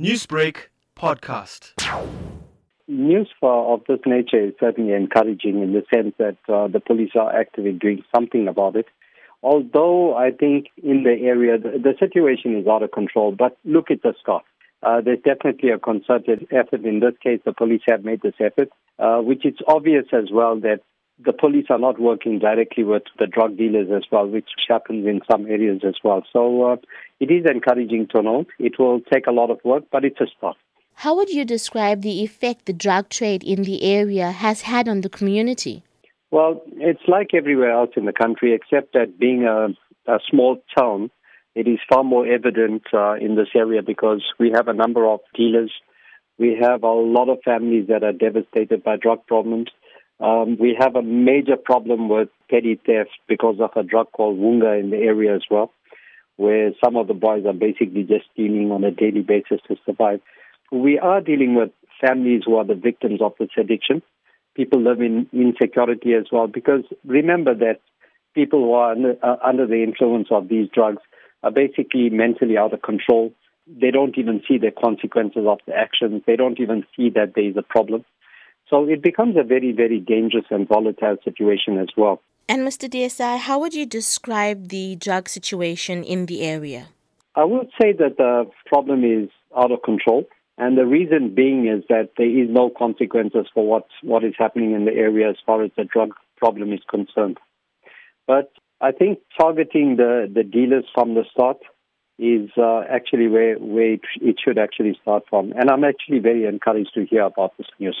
Newsbreak podcast. News of this nature is certainly encouraging in the sense that uh, the police are actively doing something about it. Although I think in the area the, the situation is out of control, but look at the start. Uh, there's definitely a concerted effort. In this case, the police have made this effort, uh, which is obvious as well that the police are not working directly with the drug dealers as well, which happens in some areas as well. So uh, it is encouraging to note. It will take a lot of work, but it's a start. How would you describe the effect the drug trade in the area has had on the community? Well, it's like everywhere else in the country, except that being a, a small town, it is far more evident uh, in this area because we have a number of dealers. We have a lot of families that are devastated by drug problems. Um, we have a major problem with petty theft because of a drug called Wunga in the area as well, where some of the boys are basically just stealing on a daily basis to survive. We are dealing with families who are the victims of this addiction. People live in insecurity as well because remember that people who are under, uh, under the influence of these drugs are basically mentally out of control. They don't even see the consequences of the actions. They don't even see that there is a problem. So it becomes a very, very dangerous and volatile situation as well. And Mr. Desai, how would you describe the drug situation in the area? I would say that the problem is out of control. And the reason being is that there is no consequences for what, what is happening in the area as far as the drug problem is concerned. But I think targeting the, the dealers from the start is uh, actually where, where it should actually start from. And I'm actually very encouraged to hear about this news.